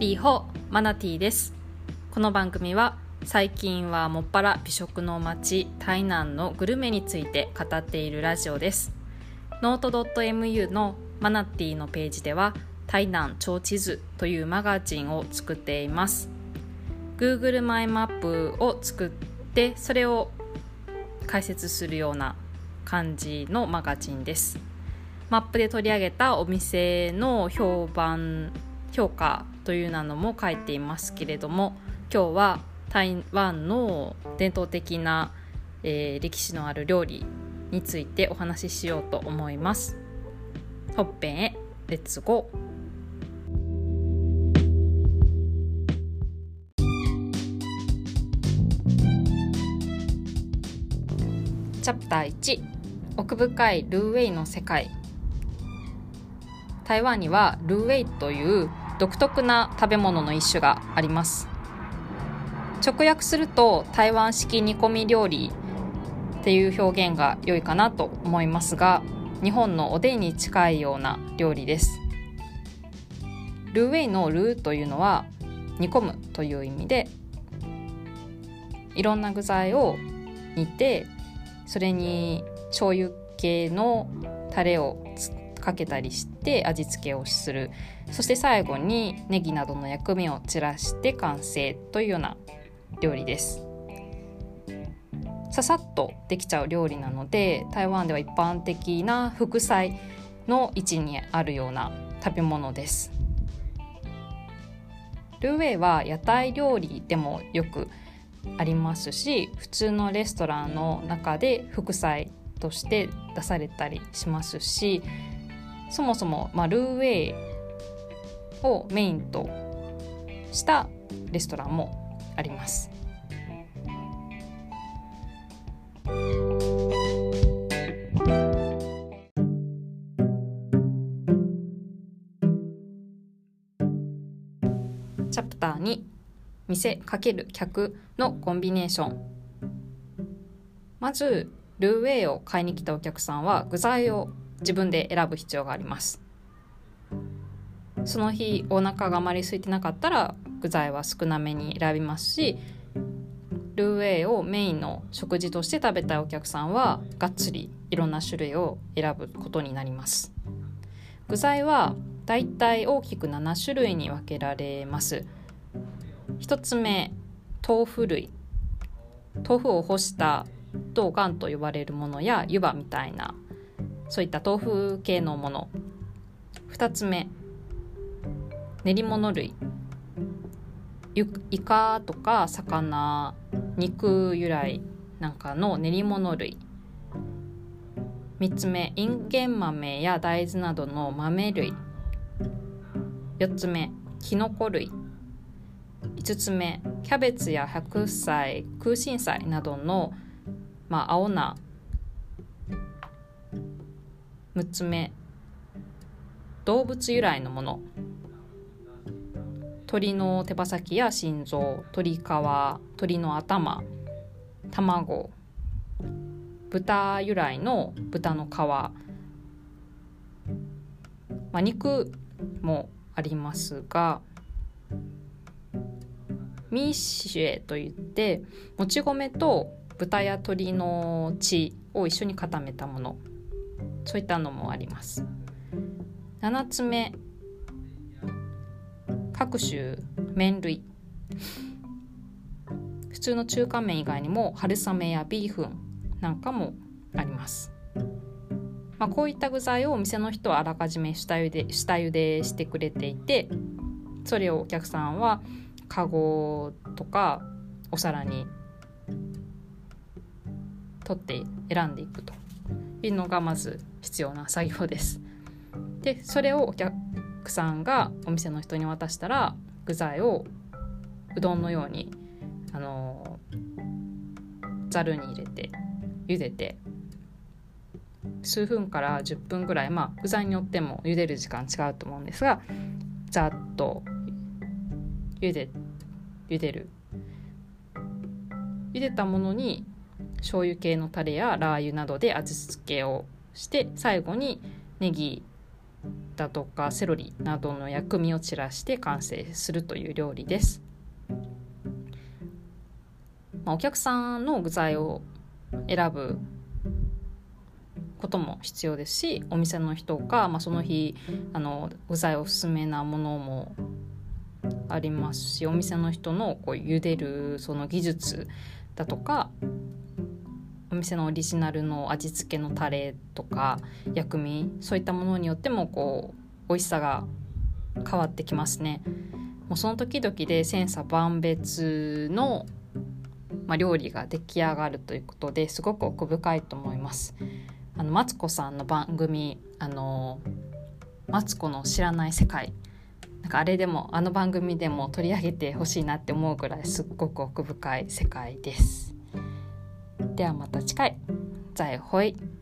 Lí hó マナティーです。この番組は最近はもっぱら美食の街台南のグルメについて語っているラジオです。 note.mu のマナティーのページでは台南超地図というマガジンを作っています。Google マイマップを作ってそれを解説するような感じのマガジンです。マップで取り上げたお店の評判評価というのも書いていますけれども今日は台湾の伝統的な、えー、歴史のある料理についてお話ししようと思います。本編へレッツゴーチャプター1奥深いルーウェイの世界。台湾にはルーウェイという独特な食べ物の一種があります。直訳すると台湾式煮込み料理っていう表現が良いかなと思いますが日本のおでんに近いような料理です。ルーウェイのルーというのは煮込むという意味でいろんな具材を煮てそれに醤油系のタレをかけたりして味付けをする。そして最後にネギなどの薬味を散らして完成というような料理です。ささっとできちゃう料理なので台湾では一般的な副菜の位置にあるような食べ物です。ルーウェイは屋台料理でもよくありますし普通のレストランの中で副菜として出されたりしますしそもそも、まあ、ルーウェイをメインとしたレストランもあります。チャプター2店×客のコンビネーションまずルーウェイを買いに来たお客さんは具材を自分で選ぶ必要があります。その日お腹があまり空いてなかったら具材は少なめに選びますしルーウェイをメインの食事として食べたいお客さんはがっつりいろんな種類を選ぶことになります。具材はだいたい大きく7種類に分けられます。1つ目豆腐類。豆腐を干した豆干と呼ばれるものや湯葉みたいなそういった豆腐系のもの。2つ目。練り物類。イカとか魚肉由来なんかの練り物類。3つ目。インゲン豆や大豆などの豆類。4つ目。きのこ類。5つ目。キャベツや白菜空心菜などの、まあ、青菜。6つ目。動物由来のもの。鳥の手羽先や心臓。鶏皮。鳥の頭。卵。豚由来の豚の皮、まあ、肉もありますがミーシュエといってもち米と豚や鶏の血を一緒に固めたもの。そういったのもあります。7つ目各種麺類。普通の中華麺以外にも春雨やビーフンなんかもあります、まあ、こういった具材をお店の人はあらかじめ下茹で下茹でしてくれていてそれをお客さんはカゴとかお皿に取って選んでいくと。いうのがまず必要な作業です。でそれをお客さんがお店の人に渡したら具材をうどんのようにあのざるに入れて茹でて数分から10分ぐらいまあ具材によっても茹でる時間違うと思うんですがざっと茹で茹でる茹でたものに醤油系のタレやラー油などで味付けをして最後にネギだとかセロリなどの薬味を散らして完成するという料理です。まあ、お客さんの具材を選ぶことも必要ですしお店の人が、まあ、その日あの具材おすすめなものもありますしお店の人のこう茹でるその技術だとかお店のオリジナルの味付けのタレとか薬味そういったものによってもこう美味しさが変わってきますね。もうその時々で千差万別の、まあ、料理が出来上がるということですごく奥深いと思います。あのマツコさんの番組あのマツコの知らない世界なんかあれでもあの番組でも取り上げてほしいなって思うぐらいすっごく奥深い世界です。ではまた次回再会。